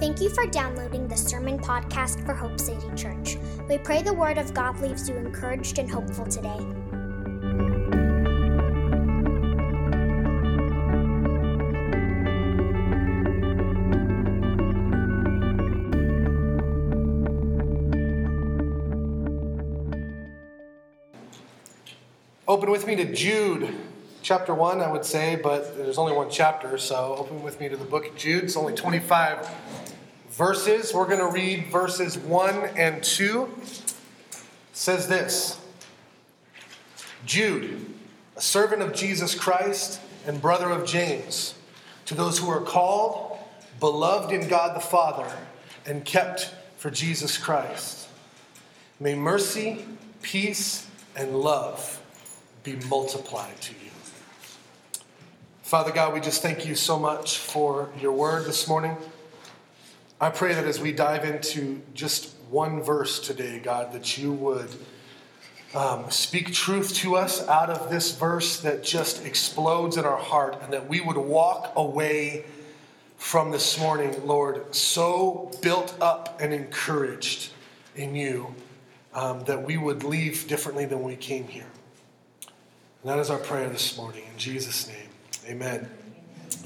Thank you for downloading the Sermon Podcast for Hope City Church. We pray the Word of God leaves you encouraged and hopeful today. Open with me to Jude chapter 1, I would say, but there's only one chapter, so open with me to the book of Jude. It's only 25 verses. We're going to read verses 1 and 2. It says this Jude, a servant of Jesus Christ and brother of James, to those who are called, beloved in God the Father, and kept for Jesus Christ. May mercy, peace, and love be multiplied to you. Father God, we just thank you so much for your word this morning. I pray that as we dive into just one verse today, God, that you would um, speak truth to us out of this verse that just explodes in our heart, and that we would walk away from this morning, Lord, so built up and encouraged in you um, that we would leave differently than we came here. And that is our prayer this morning. In Jesus' name, amen.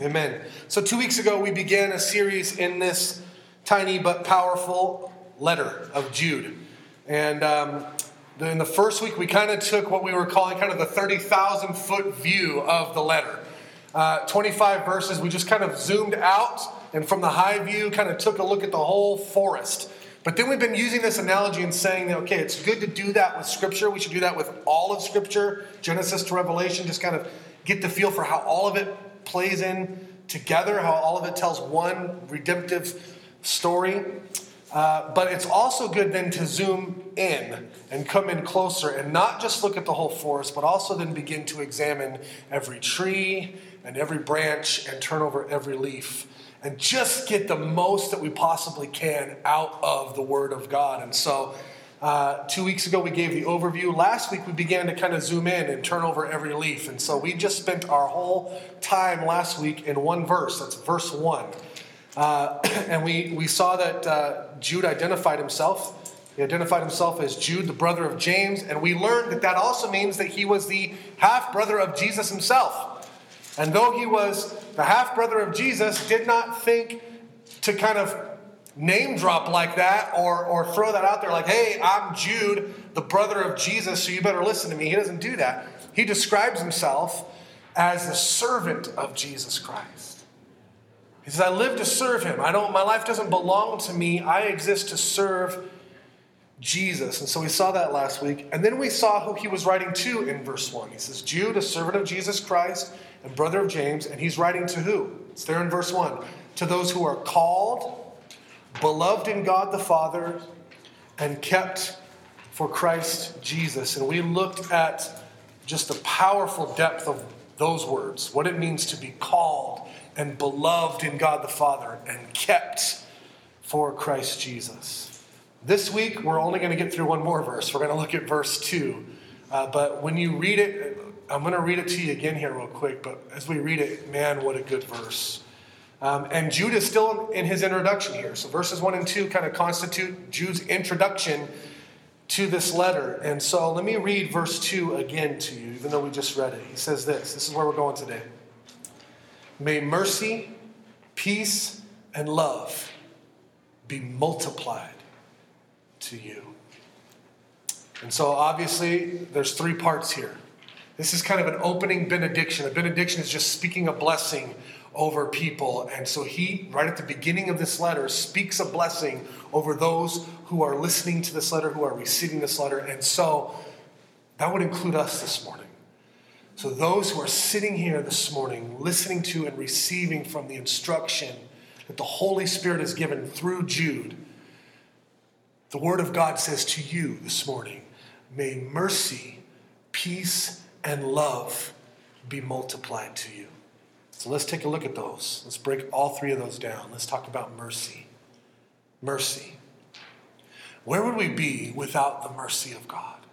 Amen. So, two weeks ago, we began a series in this tiny but powerful letter of Jude. And um, in the first week, we kind of took what we were calling kind of the 30,000 foot view of the letter. Uh, 25 verses, we just kind of zoomed out and from the high view, kind of took a look at the whole forest. But then we've been using this analogy and saying okay, it's good to do that with Scripture. We should do that with all of Scripture, Genesis to Revelation, just kind of get the feel for how all of it plays in together, how all of it tells one redemptive story. Uh, but it's also good then to zoom in and come in closer and not just look at the whole forest, but also then begin to examine every tree and every branch and turn over every leaf and just get the most that we possibly can out of the Word of God. And so, uh, two weeks ago, we gave the overview. Last week, we began to kind of zoom in and turn over every leaf. And so, we just spent our whole time last week in one verse. That's verse 1. Uh, and we, we saw that uh, Jude identified himself. He identified himself as Jude, the brother of James. And we learned that that also means that he was the half brother of Jesus himself. And though he was the half brother of Jesus, did not think to kind of name drop like that or, or throw that out there like, hey, I'm Jude, the brother of Jesus, so you better listen to me. He doesn't do that. He describes himself as the servant of Jesus Christ. He says, I live to serve him. I don't, my life doesn't belong to me. I exist to serve Jesus. And so we saw that last week. And then we saw who he was writing to in verse 1. He says, Jude, a servant of Jesus Christ and brother of James, and he's writing to who? It's there in verse 1. To those who are called, beloved in God the Father, and kept for Christ Jesus. And we looked at just the powerful depth of those words, what it means to be called and beloved in God the Father and kept for Christ Jesus. This week, we're only going to get through one more verse. We're going to look at verse 2. Uh, but when you read it, I'm going to read it to you again here, real quick, but as we read it, man, what a good verse. Um, and Jude is still in his introduction here. So verses 1 and 2 kind of constitute Jude's introduction to this letter. And so let me read verse 2 again to you, even though we just read it. He says this this is where we're going today. May mercy, peace, and love be multiplied to you. And so obviously, there's three parts here. This is kind of an opening benediction. A benediction is just speaking a blessing over people. And so he, right at the beginning of this letter, speaks a blessing over those who are listening to this letter, who are receiving this letter. And so that would include us this morning. So those who are sitting here this morning, listening to and receiving from the instruction that the Holy Spirit has given through Jude, the Word of God says to you this morning, may mercy, peace, and love be multiplied to you. So let's take a look at those. Let's break all three of those down. Let's talk about mercy. Mercy. Where would we be without the mercy of God?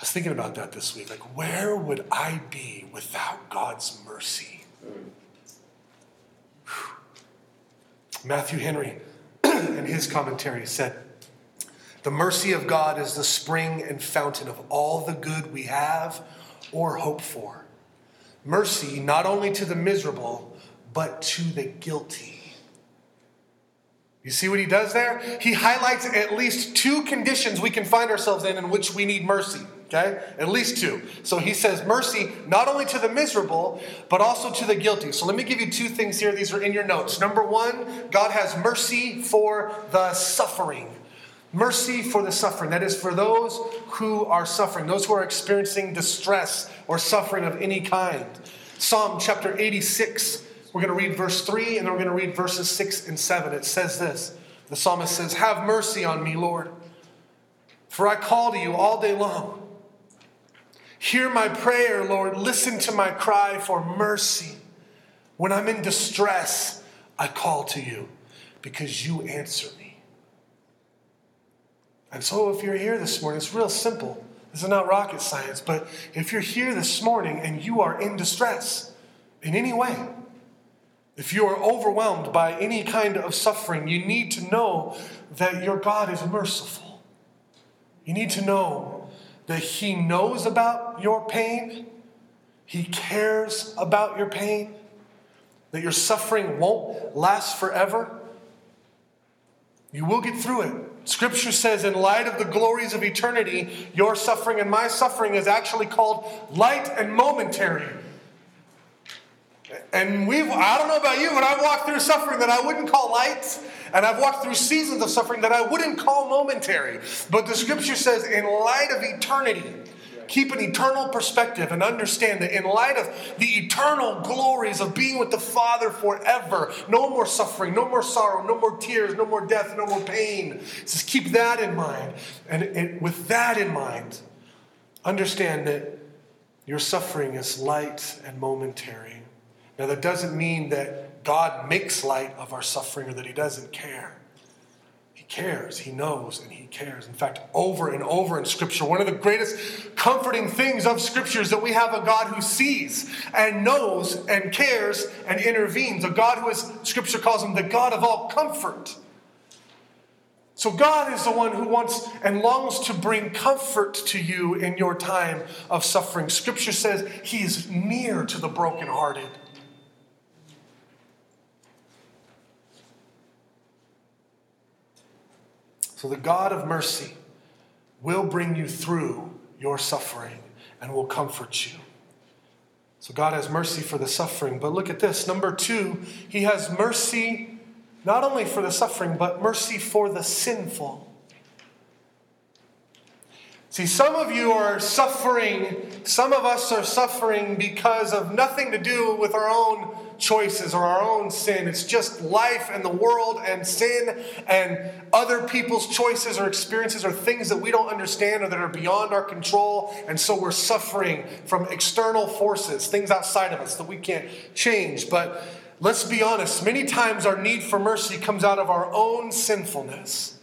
I was thinking about that this week. Like, where would I be without God's mercy? Hmm. Matthew Henry, in his commentary, said, The mercy of God is the spring and fountain of all the good we have or hope for. Mercy not only to the miserable, but to the guilty. You see what he does there? He highlights at least two conditions we can find ourselves in in which we need mercy. Okay? At least two. So he says mercy not only to the miserable, but also to the guilty. So let me give you two things here. These are in your notes. Number one, God has mercy for the suffering. Mercy for the suffering. That is for those who are suffering, those who are experiencing distress or suffering of any kind. Psalm chapter 86, we're going to read verse 3 and then we're going to read verses 6 and 7. It says this The psalmist says, Have mercy on me, Lord, for I call to you all day long. Hear my prayer, Lord. Listen to my cry for mercy. When I'm in distress, I call to you because you answer me. And so, if you're here this morning, it's real simple. This is not rocket science, but if you're here this morning and you are in distress in any way, if you are overwhelmed by any kind of suffering, you need to know that your God is merciful. You need to know that He knows about your pain, He cares about your pain, that your suffering won't last forever. You will get through it. Scripture says, in light of the glories of eternity, your suffering and my suffering is actually called light and momentary. And we've, I don't know about you, but I've walked through suffering that I wouldn't call light and I've walked through seasons of suffering that I wouldn't call momentary. But the scripture says, in light of eternity, keep an eternal perspective and understand that in light of the eternal glories of being with the Father forever, no more suffering, no more sorrow, no more tears, no more death, no more pain. Just keep that in mind. And, and with that in mind, understand that your suffering is light and momentary. Now, that doesn't mean that God makes light of our suffering or that He doesn't care. He cares, He knows, and He cares. In fact, over and over in Scripture, one of the greatest comforting things of Scripture is that we have a God who sees and knows and cares and intervenes. A God who is, Scripture calls Him the God of all comfort. So, God is the one who wants and longs to bring comfort to you in your time of suffering. Scripture says He is near to the brokenhearted. So the God of mercy will bring you through your suffering and will comfort you. So God has mercy for the suffering. But look at this. Number two, He has mercy not only for the suffering, but mercy for the sinful. See, some of you are suffering, some of us are suffering because of nothing to do with our own choices or our own sin. It's just life and the world and sin and other people's choices or experiences or things that we don't understand or that are beyond our control. And so we're suffering from external forces, things outside of us that we can't change. But let's be honest, many times our need for mercy comes out of our own sinfulness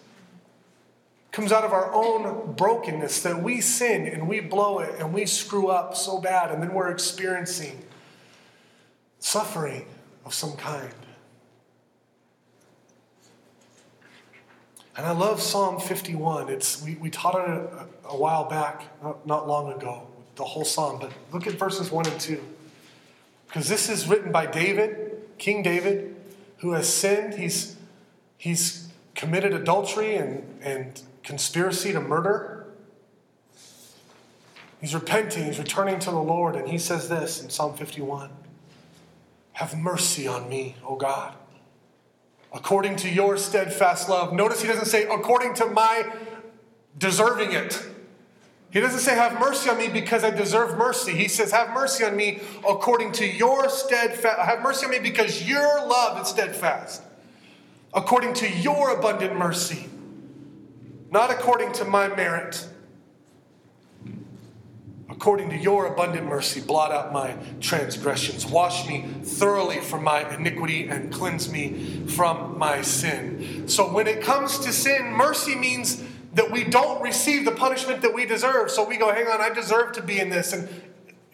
comes out of our own brokenness that we sin and we blow it and we screw up so bad and then we're experiencing suffering of some kind. And I love Psalm 51. It's, we, we taught it a, a while back, not, not long ago, the whole psalm. But look at verses 1 and 2. Because this is written by David, King David, who has sinned. He's, he's committed adultery and, and conspiracy to murder. He's repenting, he's returning to the Lord, and he says this in Psalm 51 Have mercy on me, O God, according to your steadfast love. Notice he doesn't say, according to my deserving it. He doesn't say, Have mercy on me because I deserve mercy. He says, Have mercy on me according to your steadfast, have mercy on me because your love is steadfast, according to your abundant mercy not according to my merit. According to your abundant mercy, blot out my transgressions. Wash me thoroughly from my iniquity and cleanse me from my sin. So, when it comes to sin, mercy means that we don't receive the punishment that we deserve. So we go, hang on, I deserve to be in this. And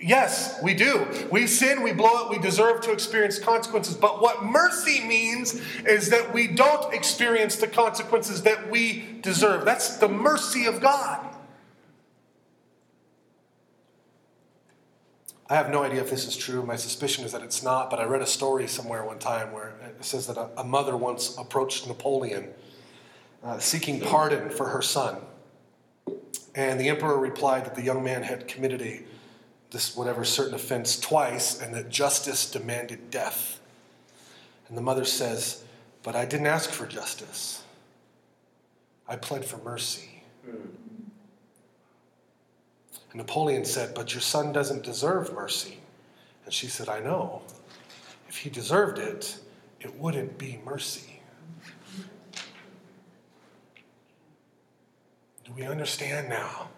Yes, we do. We sin, we blow it, we deserve to experience consequences. But what mercy means is that we don't experience the consequences that we deserve. That's the mercy of God. I have no idea if this is true. My suspicion is that it's not, but I read a story somewhere one time where it says that a, a mother once approached Napoleon uh, seeking pardon for her son. And the emperor replied that the young man had committed a this whatever certain offense twice and that justice demanded death. And the mother says, But I didn't ask for justice. I pled for mercy. And Napoleon said, But your son doesn't deserve mercy. And she said, I know. If he deserved it, it wouldn't be mercy. Do we understand now?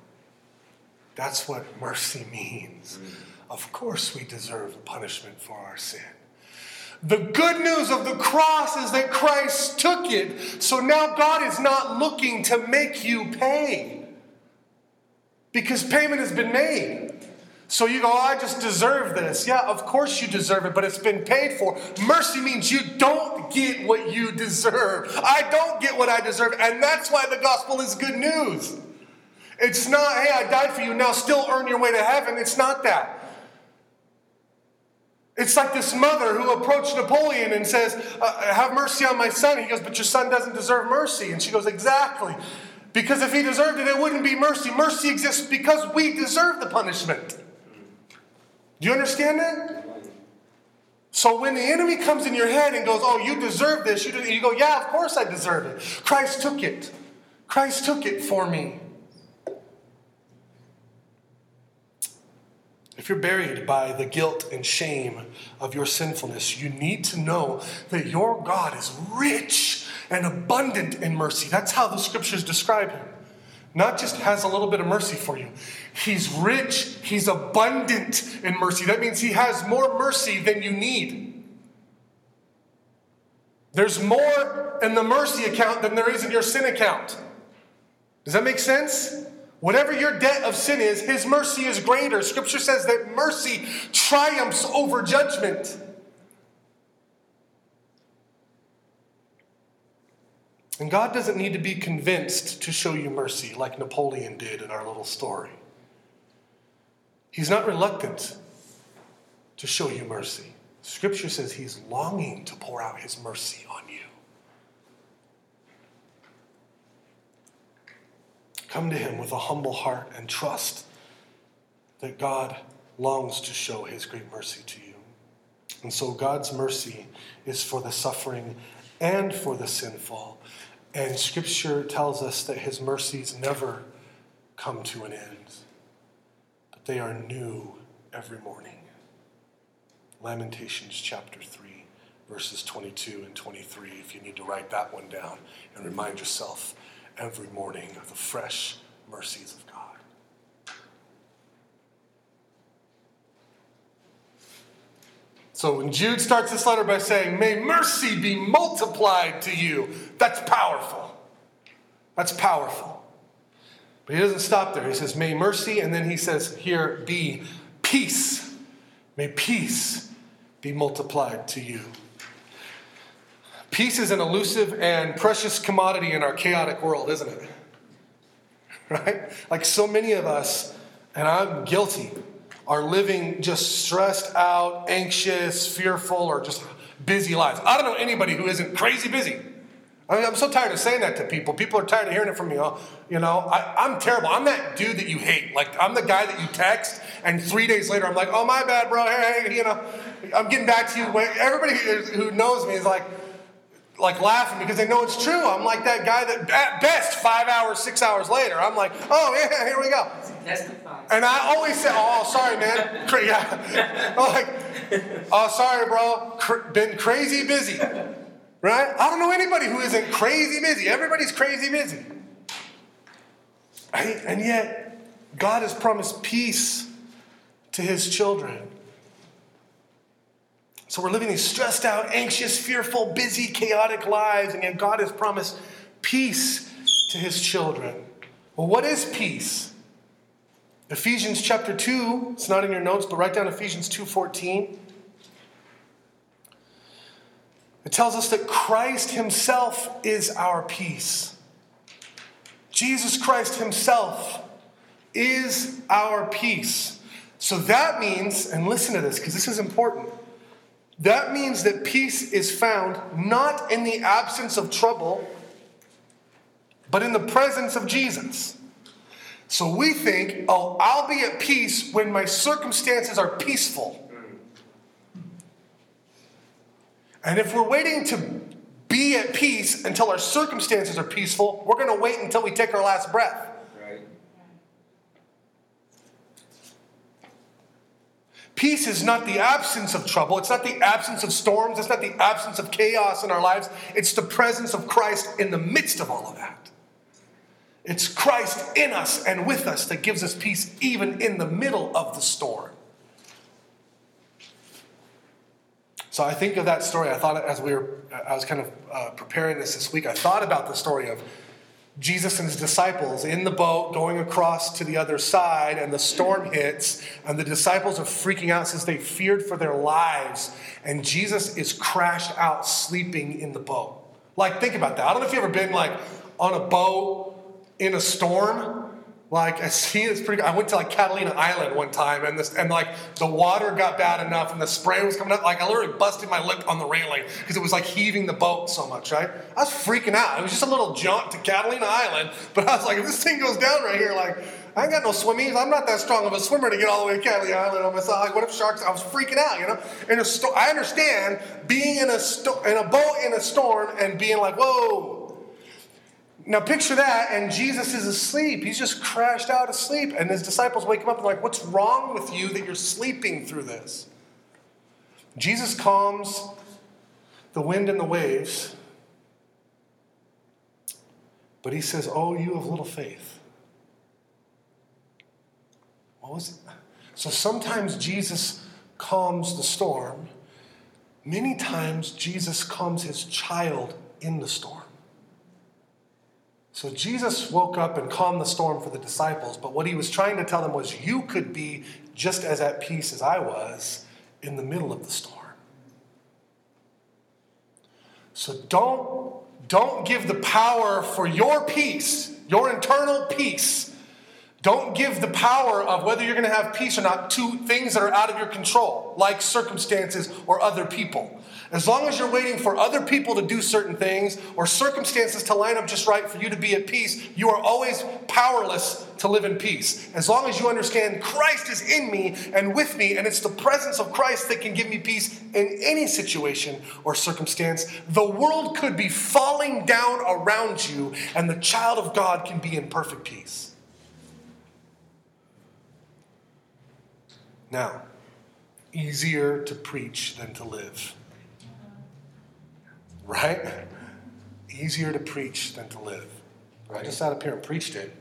That's what mercy means. Mm. Of course, we deserve punishment for our sin. The good news of the cross is that Christ took it, so now God is not looking to make you pay because payment has been made. So you go, oh, I just deserve this. Yeah, of course you deserve it, but it's been paid for. Mercy means you don't get what you deserve. I don't get what I deserve, and that's why the gospel is good news. It's not, hey, I died for you, now still earn your way to heaven. It's not that. It's like this mother who approached Napoleon and says, uh, Have mercy on my son. He goes, But your son doesn't deserve mercy. And she goes, Exactly. Because if he deserved it, it wouldn't be mercy. Mercy exists because we deserve the punishment. Do you understand that? So when the enemy comes in your head and goes, Oh, you deserve this, you, you go, Yeah, of course I deserve it. Christ took it. Christ took it for me. If you're buried by the guilt and shame of your sinfulness, you need to know that your God is rich and abundant in mercy. That's how the scriptures describe him. Not just has a little bit of mercy for you, he's rich, he's abundant in mercy. That means he has more mercy than you need. There's more in the mercy account than there is in your sin account. Does that make sense? Whatever your debt of sin is, his mercy is greater. Scripture says that mercy triumphs over judgment. And God doesn't need to be convinced to show you mercy like Napoleon did in our little story. He's not reluctant to show you mercy. Scripture says he's longing to pour out his mercy on you. Come to Him with a humble heart and trust that God longs to show His great mercy to you. And so God's mercy is for the suffering and for the sinful. And Scripture tells us that His mercies never come to an end, but they are new every morning. Lamentations chapter 3, verses 22 and 23, if you need to write that one down and remind yourself every morning of the fresh mercies of God. So when Jude starts this letter by saying, May mercy be multiplied to you, that's powerful. That's powerful. But he doesn't stop there. He says, May mercy, and then he says, Here be peace. May peace be multiplied to you. Peace is an elusive and precious commodity in our chaotic world, isn't it? Right? Like so many of us, and I'm guilty, are living just stressed out, anxious, fearful, or just busy lives. I don't know anybody who isn't crazy busy. I mean, I'm so tired of saying that to people. People are tired of hearing it from me. You know, I, am terrible. I'm that dude that you hate. Like, I'm the guy that you text, and three days later, I'm like, oh, my bad, bro. Hey, hey you know, I'm getting back to you. Everybody who knows me is like, like laughing because they know it's true. I'm like that guy that at best five hours, six hours later, I'm like, oh yeah, here we go. And I always say, oh sorry man, yeah, like, oh sorry bro, been crazy busy, right? I don't know anybody who isn't crazy busy. Everybody's crazy busy? And yet, God has promised peace to His children. So we're living these stressed out, anxious, fearful, busy, chaotic lives, and yet God has promised peace to his children. Well, what is peace? Ephesians chapter 2, it's not in your notes, but write down Ephesians 2:14. It tells us that Christ himself is our peace. Jesus Christ himself is our peace. So that means, and listen to this because this is important. That means that peace is found not in the absence of trouble, but in the presence of Jesus. So we think, oh, I'll be at peace when my circumstances are peaceful. And if we're waiting to be at peace until our circumstances are peaceful, we're going to wait until we take our last breath. Right. Peace is not the absence of trouble. It's not the absence of storms. It's not the absence of chaos in our lives. It's the presence of Christ in the midst of all of that. It's Christ in us and with us that gives us peace even in the middle of the storm. So I think of that story. I thought as we were, I was kind of uh, preparing this this week, I thought about the story of Jesus and his disciples in the boat going across to the other side, and the storm hits, and the disciples are freaking out since they feared for their lives, and Jesus is crashed out sleeping in the boat. Like, think about that. I don't know if you've ever been like on a boat in a storm like I see it's pretty. I went to like Catalina Island one time, and this and like the water got bad enough, and the spray was coming up. Like I literally busted my lip on the railing because it was like heaving the boat so much. Right? I was freaking out. It was just a little jaunt to Catalina Island, but I was like, if this thing goes down right here, like I ain't got no swimming. I'm not that strong of a swimmer to get all the way to Catalina Island on myself. Like, what if sharks? I was freaking out, you know. In a sto- I understand being in a sto- in a boat in a storm and being like, whoa now picture that, and Jesus is asleep. He's just crashed out asleep, and his disciples wake him up and like, "What's wrong with you that you're sleeping through this?" Jesus calms the wind and the waves, but he says, "Oh, you have little faith." What was it? So sometimes Jesus calms the storm. Many times Jesus calms his child in the storm. So Jesus woke up and calmed the storm for the disciples, but what he was trying to tell them was, You could be just as at peace as I was in the middle of the storm. So don't, don't give the power for your peace, your internal peace. Don't give the power of whether you're going to have peace or not to things that are out of your control, like circumstances or other people. As long as you're waiting for other people to do certain things or circumstances to line up just right for you to be at peace, you are always powerless to live in peace. As long as you understand Christ is in me and with me, and it's the presence of Christ that can give me peace in any situation or circumstance, the world could be falling down around you, and the child of God can be in perfect peace. Now, easier to preach than to live. Right? Easier to preach than to live. I just sat up here and preached it,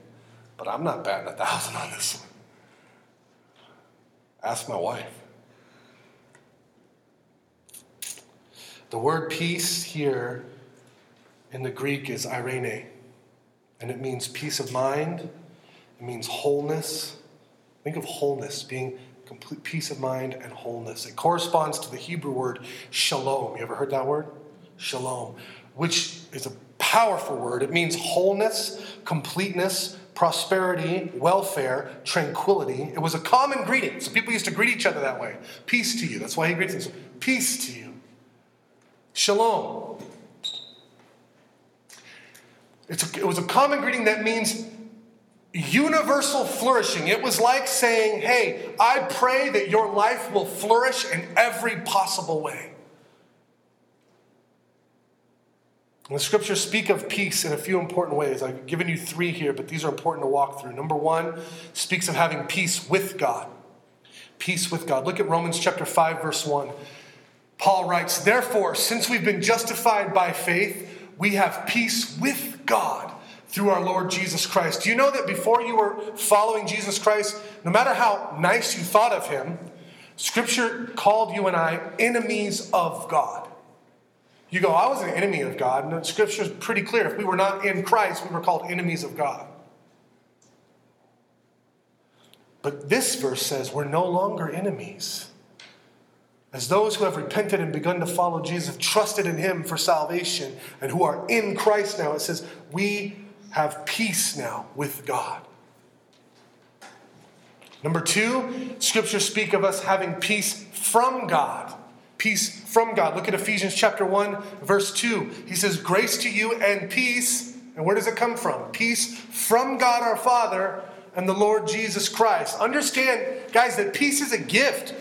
but I'm not batting a thousand on this one. Ask my wife. The word peace here in the Greek is eirene, and it means peace of mind, it means wholeness. Think of wholeness, being complete peace of mind and wholeness. It corresponds to the Hebrew word shalom. You ever heard that word? Shalom, which is a powerful word. It means wholeness, completeness, prosperity, welfare, tranquility. It was a common greeting. So people used to greet each other that way. Peace to you. That's why he greets us. Peace to you. Shalom. A, it was a common greeting that means universal flourishing. It was like saying, Hey, I pray that your life will flourish in every possible way. The scriptures speak of peace in a few important ways. I've given you three here, but these are important to walk through. Number one speaks of having peace with God. Peace with God. Look at Romans chapter 5, verse 1. Paul writes, Therefore, since we've been justified by faith, we have peace with God through our Lord Jesus Christ. Do you know that before you were following Jesus Christ, no matter how nice you thought of him, Scripture called you and I enemies of God. You go, I was an enemy of God. And the scripture is pretty clear. If we were not in Christ, we were called enemies of God. But this verse says we're no longer enemies. As those who have repented and begun to follow Jesus, trusted in Him for salvation, and who are in Christ now, it says we have peace now with God. Number two, scriptures speak of us having peace from God. Peace from God. Look at Ephesians chapter 1, verse 2. He says, Grace to you and peace. And where does it come from? Peace from God our Father and the Lord Jesus Christ. Understand, guys, that peace is a gift.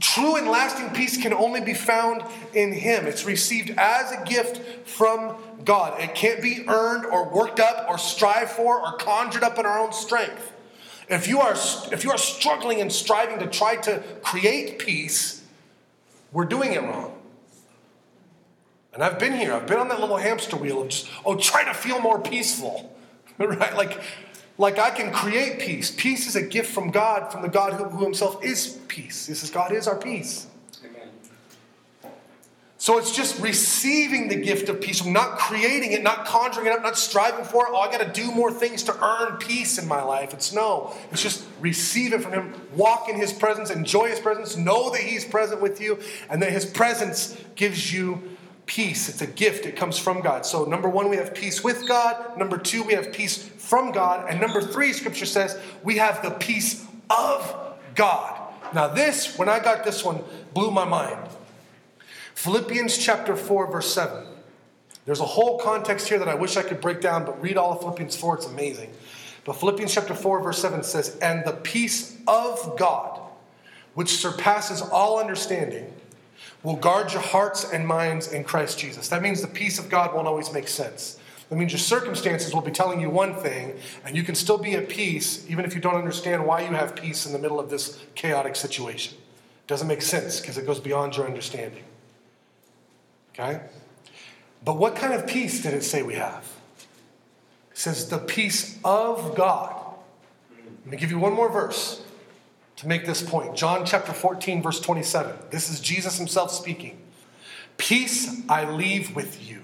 True and lasting peace can only be found in Him. It's received as a gift from God. It can't be earned or worked up or strived for or conjured up in our own strength. If you are, if you are struggling and striving to try to create peace, we're doing it wrong. And I've been here. I've been on that little hamster wheel of just, oh, try to feel more peaceful. right? Like, like I can create peace. Peace is a gift from God, from the God who, who himself is peace. This is God is our peace. So it's just receiving the gift of peace, I'm not creating it, not conjuring it up, not striving for it. Oh, I got to do more things to earn peace in my life. It's no. It's just receive it from Him, walk in His presence, enjoy His presence, know that He's present with you, and that His presence gives you peace. It's a gift, it comes from God. So, number one, we have peace with God. Number two, we have peace from God. And number three, Scripture says we have the peace of God. Now, this, when I got this one, blew my mind. Philippians chapter 4, verse 7. There's a whole context here that I wish I could break down, but read all of Philippians 4, it's amazing. But Philippians chapter 4, verse 7 says, And the peace of God, which surpasses all understanding, will guard your hearts and minds in Christ Jesus. That means the peace of God won't always make sense. That means your circumstances will be telling you one thing, and you can still be at peace even if you don't understand why you have peace in the middle of this chaotic situation. It doesn't make sense because it goes beyond your understanding. Okay? But what kind of peace did it say we have? It says the peace of God. Let me give you one more verse to make this point. John chapter 14, verse 27. This is Jesus himself speaking. Peace I leave with you.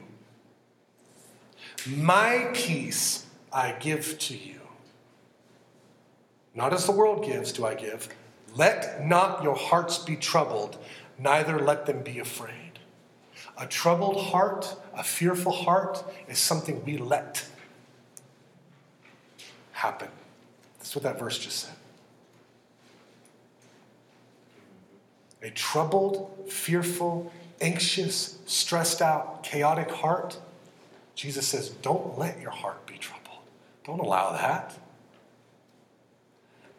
My peace I give to you. Not as the world gives, do I give. Let not your hearts be troubled, neither let them be afraid. A troubled heart, a fearful heart, is something we let happen. That's what that verse just said. A troubled, fearful, anxious, stressed out, chaotic heart, Jesus says, don't let your heart be troubled. Don't allow that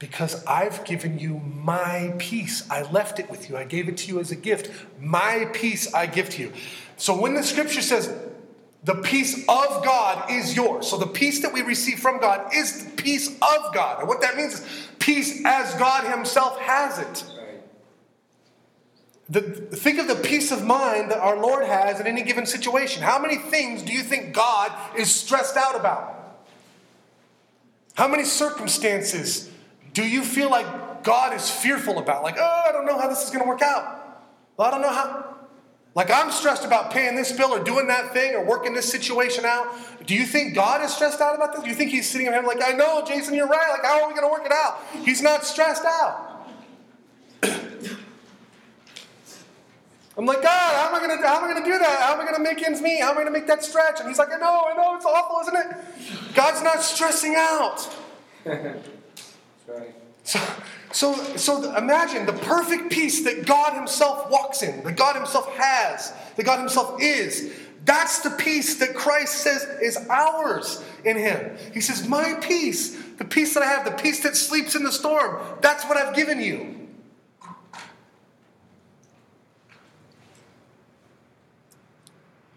because I've given you my peace. I left it with you. I gave it to you as a gift. My peace I give to you. So when the scripture says the peace of God is yours, so the peace that we receive from God is the peace of God. And what that means is peace as God Himself has it. The, think of the peace of mind that our Lord has in any given situation. How many things do you think God is stressed out about? How many circumstances do you feel like God is fearful about? Like, oh, I don't know how this is going to work out. Well, I don't know how. Like, I'm stressed about paying this bill or doing that thing or working this situation out. Do you think God is stressed out about this? Do you think He's sitting there like, I know, Jason, you're right. Like, how are we going to work it out? He's not stressed out. I'm like, God, how am I gonna how am I gonna do that? How am I gonna make ends meet? How am I gonna make that stretch? And he's like, I know, I know, it's awful, isn't it? God's not stressing out. So, so, so imagine the perfect peace that God Himself walks in, that God Himself has, that God Himself is. That's the peace that Christ says is ours in Him. He says, My peace, the peace that I have, the peace that sleeps in the storm, that's what I've given you.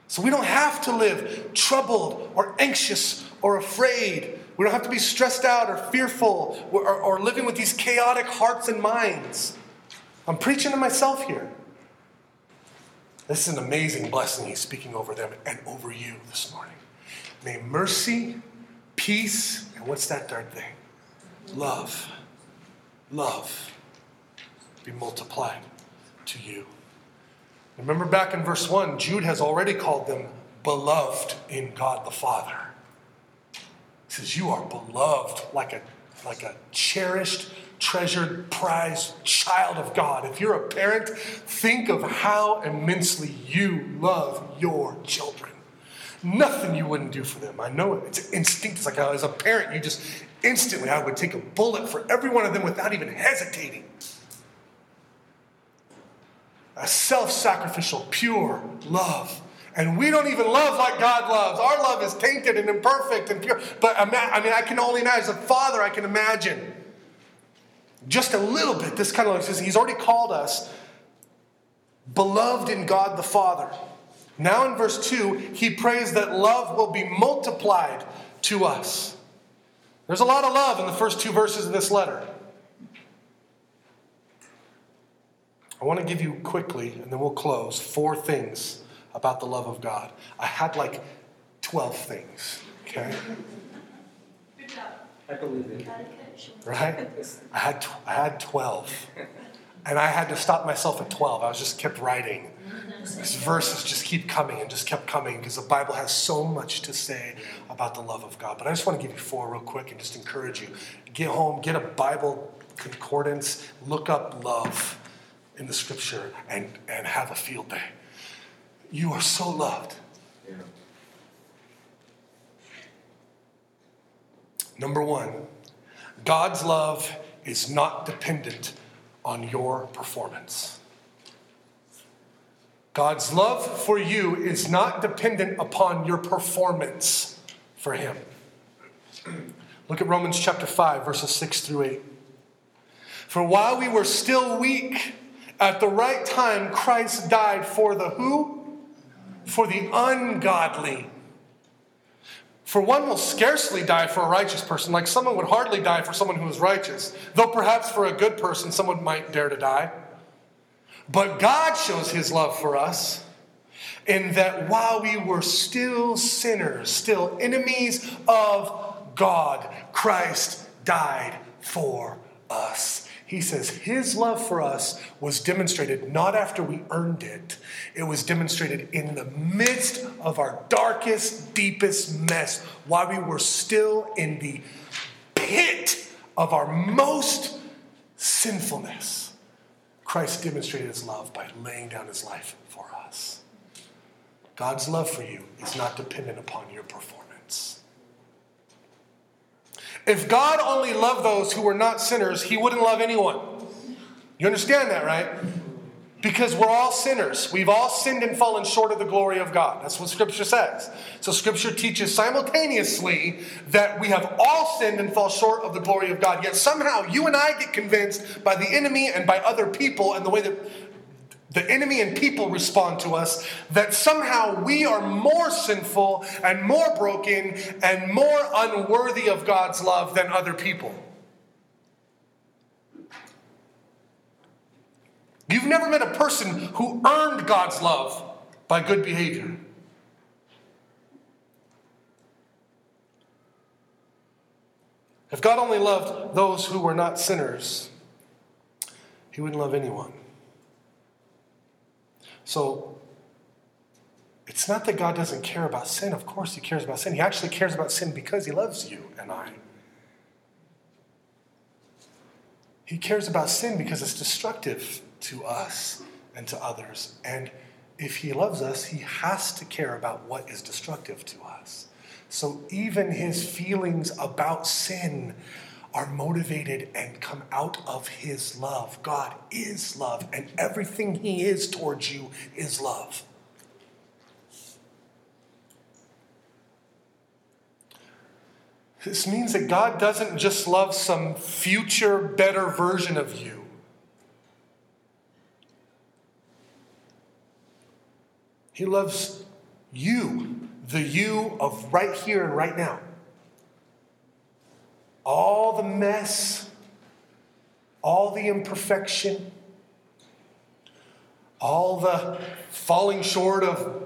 So we don't have to live troubled or anxious or afraid we don't have to be stressed out or fearful or, or, living with these chaotic hearts and minds. I'm preaching to myself here. This is an amazing blessing he's speaking over them and over you this morning. May mercy, peace, and what's that third thing? Love. Love be multiplied to you. Remember back in verse 1, Jude has already called them beloved in God the Father says, You are beloved like a, like a cherished treasured, prized child of God. If you're a parent, think of how immensely you love your children. Nothing you wouldn't do for them. I know it. It's instinct. It's like as a parent, you just instantly, I would take a bullet for every one of them without even hesitating. A self sacrificial, pure love. And we don't even love like God loves. Our love is tainted and imperfect and pure. But I mean, I can only imagine, as a father, I can imagine just a little bit. This kind of looks, he's already called us beloved in God the Father. Now in verse 2, he prays that love will be multiplied to us. There's a lot of love in the first two verses of this letter. I want to give you quickly, and then we'll close, four things about the love of God. I had like 12 things, okay? I believe it. Right? I had, I had 12. And I had to stop myself at 12. I was just kept writing. These verses just keep coming and just kept coming because the Bible has so much to say about the love of God. But I just want to give you four real quick and just encourage you. Get home, get a Bible concordance, look up love in the scripture, and, and have a field day. You are so loved. Yeah. Number one, God's love is not dependent on your performance. God's love for you is not dependent upon your performance for Him. Look at Romans chapter 5, verses 6 through 8. For while we were still weak, at the right time, Christ died for the who? For the ungodly. For one will scarcely die for a righteous person, like someone would hardly die for someone who is righteous, though perhaps for a good person someone might dare to die. But God shows his love for us in that while we were still sinners, still enemies of God, Christ died for us. He says his love for us was demonstrated not after we earned it, it was demonstrated in the midst of our darkest, deepest mess, while we were still in the pit of our most sinfulness. Christ demonstrated his love by laying down his life for us. God's love for you is not dependent upon your performance. If God only loved those who were not sinners, he wouldn't love anyone. You understand that, right? Because we're all sinners. We've all sinned and fallen short of the glory of God. That's what Scripture says. So, Scripture teaches simultaneously that we have all sinned and fall short of the glory of God. Yet somehow you and I get convinced by the enemy and by other people and the way that the enemy and people respond to us, that somehow we are more sinful and more broken and more unworthy of God's love than other people. You've never met a person who earned God's love by good behavior. If God only loved those who were not sinners, He wouldn't love anyone. So it's not that God doesn't care about sin. Of course, He cares about sin. He actually cares about sin because He loves you and I. He cares about sin because it's destructive to us and to others. And if He loves us, He has to care about what is destructive to us. So even His feelings about sin are motivated and come out of His love. God is love, and everything He is towards you is love. This means that God doesn't just love some future, better version of you. He loves you, the you of right here and right now all the mess, all the imperfection, all the falling short of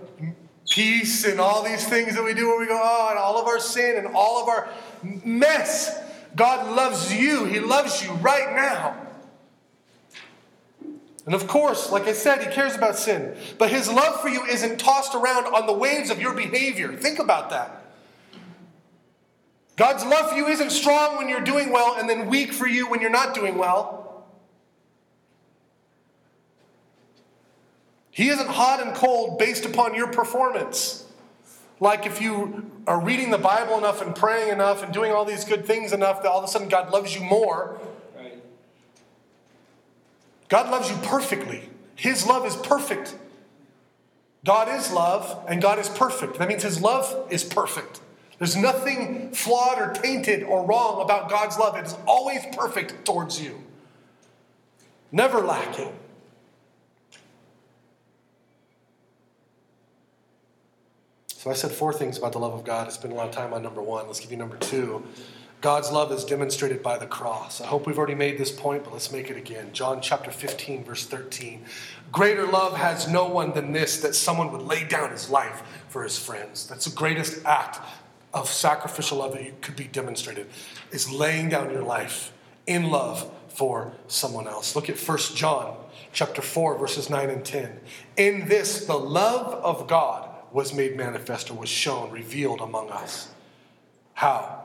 peace and all these things that we do where we go, oh, and all of our sin and all of our mess. God loves you. He loves you right now. And of course, like I said, He cares about sin. But His love for you isn't tossed around on the waves of your behavior. Think about that. God's love for you isn't strong when you're doing well and then weak for you when you're not doing well. He isn't hot and cold based upon your performance. Like if you are reading the Bible enough and praying enough and doing all these good things enough that all of a sudden God loves you more. Right. God loves you perfectly. His love is perfect. God is love and God is perfect. That means His love is perfect. There's nothing flawed or tainted or wrong about God's love. It is always perfect towards you, never lacking. So I said four things about the love of God. I spent a lot of time on number one. Let's give you number two. God's love is demonstrated by the cross. I hope we've already made this point, but let's make it again. John chapter 15, verse 13. Greater love has no one than this, that someone would lay down his life for his friends. That's the greatest act of sacrificial love that you could be demonstrated, is laying down your life in love for someone else. Look at 1 John chapter 4, verses 9 and 10. In this, the love of God was made manifest or was shown, revealed among us. How?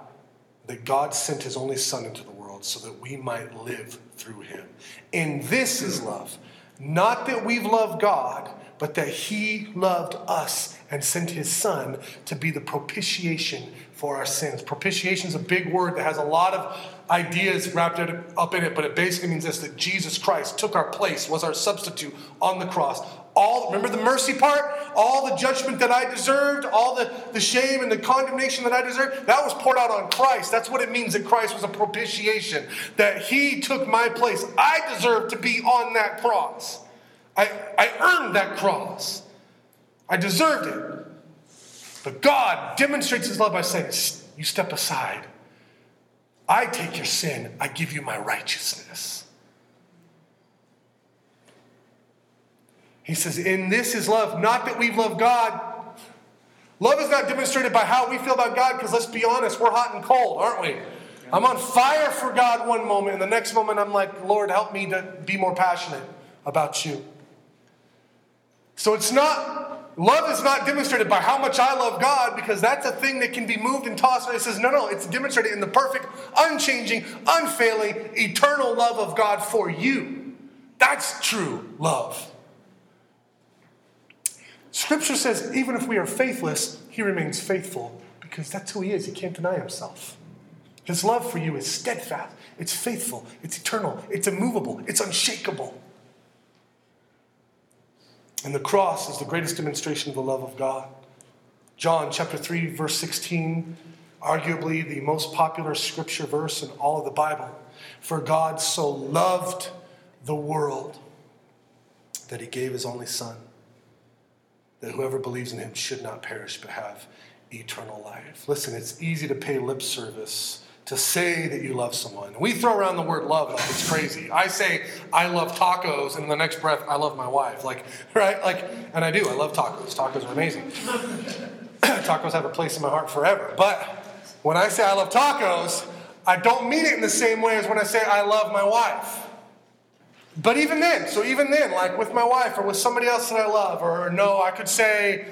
that God sent his only Son into the world so that we might live through him. And this is love. Not that we've loved God, but that he loved us and sent his Son to be the propitiation for our sins. Propitiation is a big word that has a lot of ideas wrapped up in it, but it basically means this that Jesus Christ took our place, was our substitute on the cross, all remember the mercy part? All the judgment that i deserved all the, the shame and the condemnation that i deserved that was poured out on christ. That's what it means that christ was a propitiation that he took my place. I deserve to be on that cross i, I earned that cross i deserved it but god demonstrates his love by saying you step aside i take your sin i give you my righteousness He says, In this is love, not that we've loved God. Love is not demonstrated by how we feel about God, because let's be honest, we're hot and cold, aren't we? I'm on fire for God one moment, and the next moment I'm like, Lord, help me to be more passionate about you. So it's not, love is not demonstrated by how much I love God, because that's a thing that can be moved and tossed. It says, no, no, it's demonstrated in the perfect, unchanging, unfailing, eternal love of God for you. That's true love. Scripture says, even if we are faithless, he remains faithful because that's who he is. He can't deny himself. His love for you is steadfast, it's faithful, it's eternal, it's immovable, it's unshakable. And the cross is the greatest demonstration of the love of God. John chapter 3, verse 16, arguably the most popular scripture verse in all of the Bible. For God so loved the world that he gave his only Son that whoever believes in him should not perish but have eternal life. Listen, it's easy to pay lip service to say that you love someone. We throw around the word love like it's crazy. I say I love tacos, and in the next breath, I love my wife. Like, right? Like, and I do. I love tacos. Tacos are amazing. tacos have a place in my heart forever. But when I say I love tacos, I don't mean it in the same way as when I say I love my wife. But even then, so even then, like with my wife or with somebody else that I love, or no, I could say,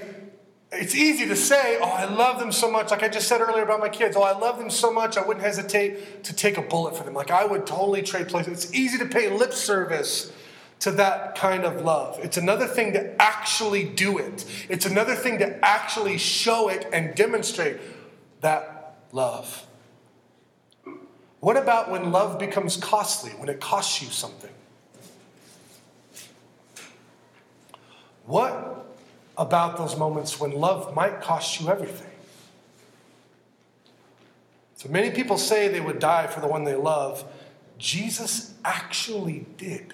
it's easy to say, oh, I love them so much. Like I just said earlier about my kids, oh, I love them so much, I wouldn't hesitate to take a bullet for them. Like I would totally trade places. It's easy to pay lip service to that kind of love. It's another thing to actually do it, it's another thing to actually show it and demonstrate that love. What about when love becomes costly, when it costs you something? What about those moments when love might cost you everything? So many people say they would die for the one they love. Jesus actually did.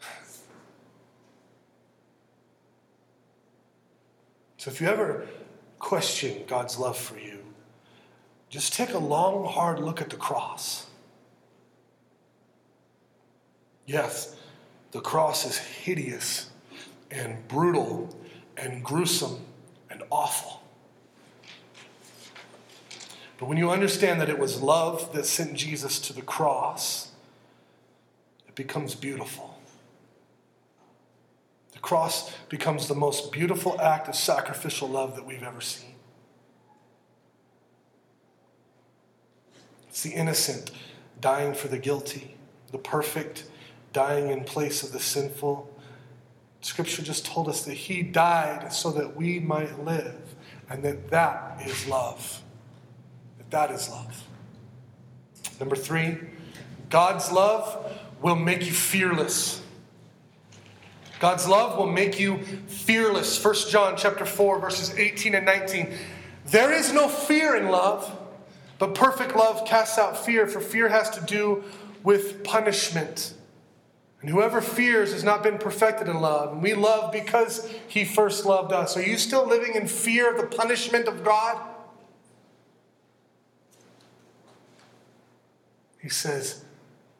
So if you ever question God's love for you, just take a long, hard look at the cross. Yes, the cross is hideous and brutal and gruesome and awful. But when you understand that it was love that sent Jesus to the cross, it becomes beautiful. The cross becomes the most beautiful act of sacrificial love that we've ever seen. It's the innocent dying for the guilty, the perfect dying in place of the sinful. Scripture just told us that He died so that we might live, and that that is love. That that is love. Number three, God's love will make you fearless. God's love will make you fearless. 1 John chapter 4 verses 18 and 19. There is no fear in love, but perfect love casts out fear, for fear has to do with punishment. And whoever fears has not been perfected in love. And we love because he first loved us. Are you still living in fear of the punishment of God? He says,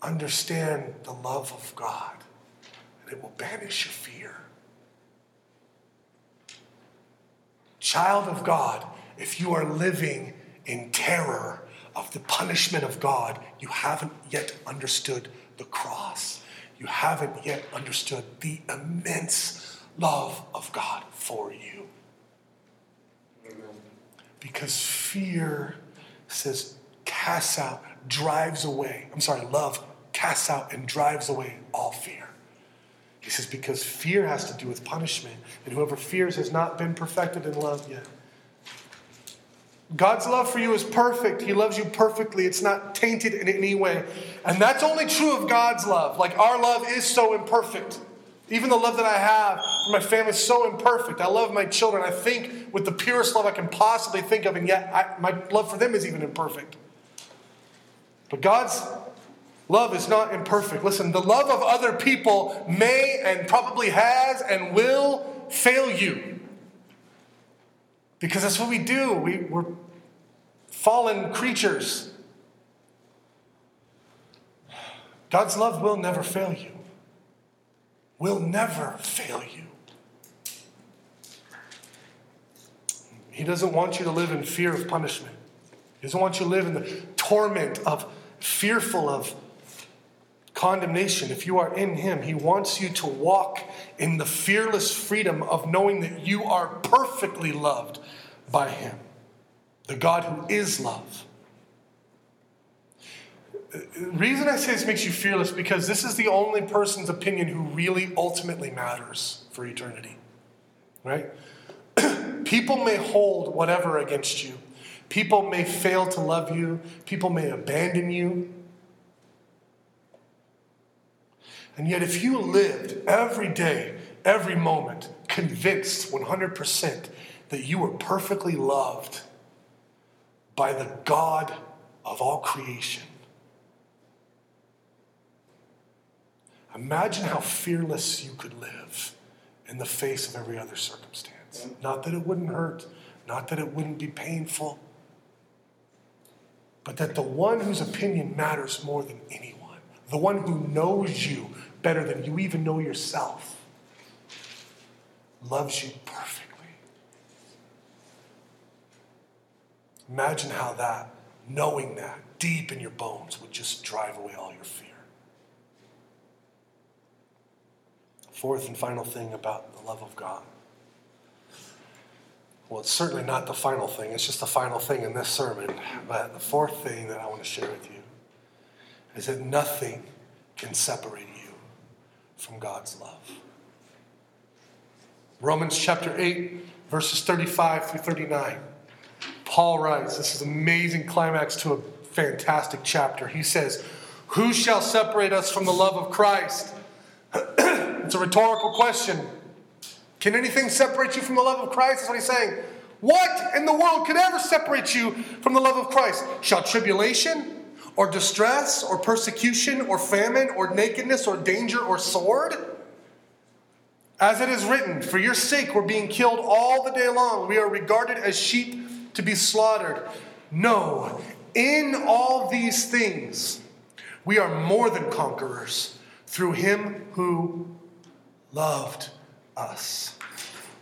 understand the love of God, and it will banish your fear. Child of God, if you are living in terror of the punishment of God, you haven't yet understood the cross. You haven't yet understood the immense love of God for you. Because fear says, casts out, drives away. I'm sorry, love casts out and drives away all fear. He says, because fear has to do with punishment, and whoever fears has not been perfected in love yet. God's love for you is perfect. He loves you perfectly. It's not tainted in any way. And that's only true of God's love. Like our love is so imperfect. Even the love that I have for my family is so imperfect. I love my children. I think with the purest love I can possibly think of, and yet I, my love for them is even imperfect. But God's love is not imperfect. Listen, the love of other people may and probably has and will fail you. Because that's what we do. We, we're fallen creatures. God's love will never fail you. Will never fail you. He doesn't want you to live in fear of punishment. He doesn't want you to live in the torment of fearful of condemnation. If you are in Him, He wants you to walk in the fearless freedom of knowing that you are perfectly loved by Him, the God who is love. The reason I say this makes you fearless because this is the only person's opinion who really ultimately matters for eternity. Right? People may hold whatever against you. People may fail to love you. People may abandon you. And yet, if you lived every day, every moment, convinced 100% that you were perfectly loved by the God of all creation, imagine how fearless you could live in the face of every other circumstance. Not that it wouldn't hurt, not that it wouldn't be painful, but that the one whose opinion matters more than anyone, the one who knows you better than you even know yourself, loves you perfectly. Imagine how that, knowing that deep in your bones, would just drive away all your fear. Fourth and final thing about the love of God. Well, it's certainly not the final thing, it's just the final thing in this sermon. But the fourth thing that I want to share with you is that nothing can separate you from God's love. Romans chapter 8, verses 35 through 39. Paul writes, this is an amazing climax to a fantastic chapter. He says, Who shall separate us from the love of Christ? it's a rhetorical question. Can anything separate you from the love of Christ? That's what he's saying. What in the world could ever separate you from the love of Christ? Shall tribulation, or distress, or persecution, or famine, or nakedness, or danger, or sword? As it is written, For your sake we're being killed all the day long. We are regarded as sheep to be slaughtered. No, in all these things, we are more than conquerors through him who loved us.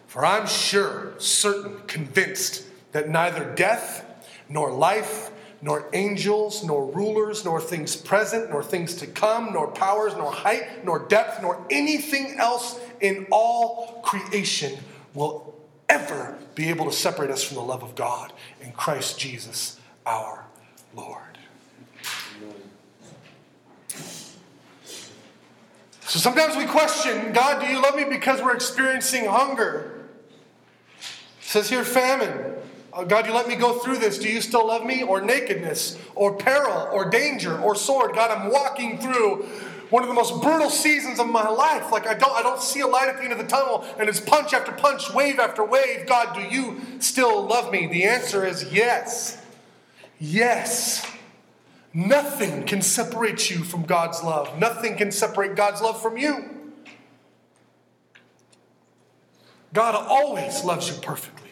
For I'm sure, certain, convinced that neither death, nor life, nor angels, nor rulers, nor things present, nor things to come, nor powers, nor height, nor depth, nor anything else in all creation will ever be able to separate us from the love of God in Christ Jesus our Lord. So sometimes we question God, do you love me because we're experiencing hunger? It says here, famine. Uh, God, you let me go through this. Do you still love me? Or nakedness, or peril, or danger, or sword. God, I'm walking through one of the most brutal seasons of my life. Like I don't, I don't see a light at the end of the tunnel, and it's punch after punch, wave after wave. God, do you still love me? The answer is yes. Yes. Nothing can separate you from God's love. Nothing can separate God's love from you. God always loves you perfectly.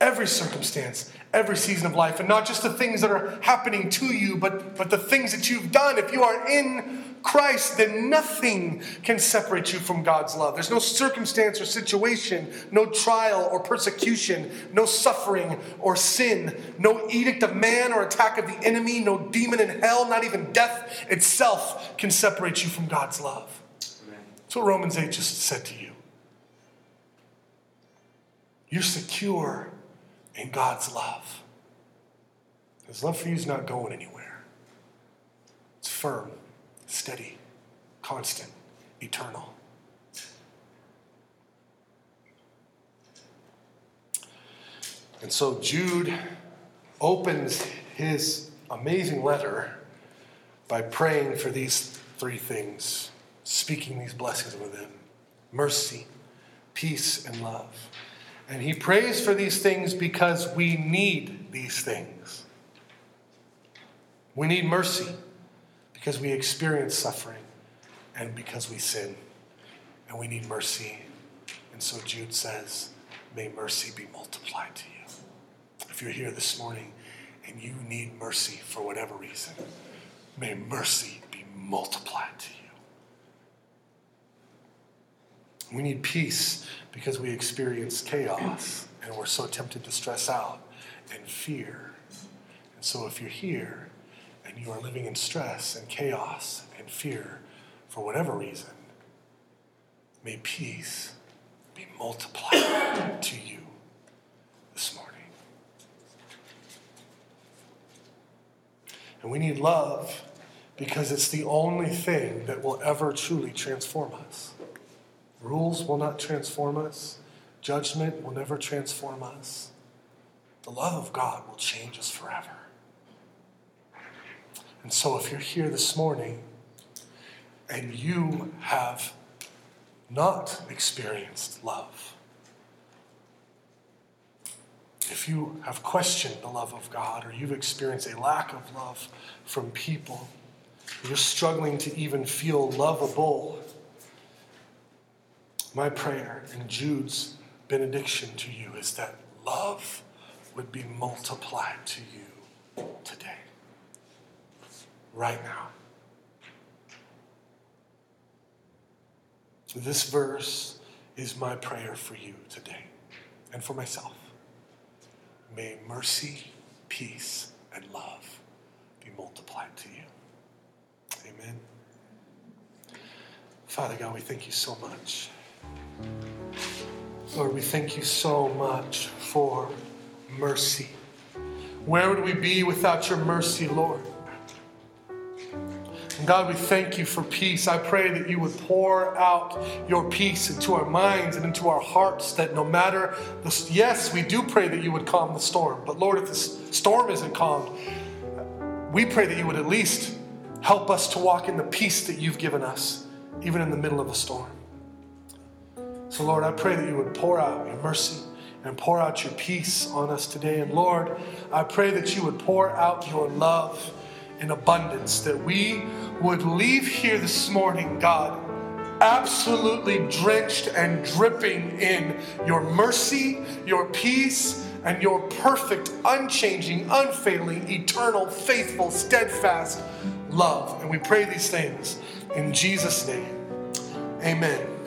Every circumstance, every season of life, and not just the things that are happening to you, but, but the things that you've done. If you are in Christ, then nothing can separate you from God's love. There's no circumstance or situation, no trial or persecution, no suffering or sin, no edict of man or attack of the enemy, no demon in hell, not even death itself can separate you from God's love. That's what Romans 8 just said to you. You're secure in God's love. His love for you is not going anywhere, it's firm steady, constant, eternal. And so Jude opens his amazing letter by praying for these three things, speaking these blessings over them mercy, peace, and love. And he prays for these things because we need these things. We need mercy because we experience suffering and because we sin and we need mercy. And so Jude says, May mercy be multiplied to you. If you're here this morning and you need mercy for whatever reason, may mercy be multiplied to you. We need peace because we experience chaos and we're so tempted to stress out and fear. And so if you're here and you are living in stress and chaos and fear for whatever reason, may peace be multiplied to you this morning. And we need love because it's the only thing that will ever truly transform us. Rules will not transform us, judgment will never transform us. The love of God will change us forever. And so, if you're here this morning and you have not experienced love, if you have questioned the love of God or you've experienced a lack of love from people, you're struggling to even feel lovable, my prayer and Jude's benediction to you is that love would be multiplied to you today right now. So this verse is my prayer for you today and for myself. May mercy, peace, and love be multiplied to you. Amen. Father God, we thank you so much. Lord, we thank you so much for mercy. Where would we be without your mercy, Lord? And God, we thank you for peace. I pray that you would pour out your peace into our minds and into our hearts, that no matter the, yes, we do pray that you would calm the storm. But Lord, if the storm isn't calmed, we pray that you would at least help us to walk in the peace that you've given us, even in the middle of a storm. So, Lord, I pray that you would pour out your mercy and pour out your peace on us today. And Lord, I pray that you would pour out your love in abundance, that we would leave here this morning, God, absolutely drenched and dripping in your mercy, your peace, and your perfect, unchanging, unfailing, eternal, faithful, steadfast love. And we pray these things in Jesus' name. Amen.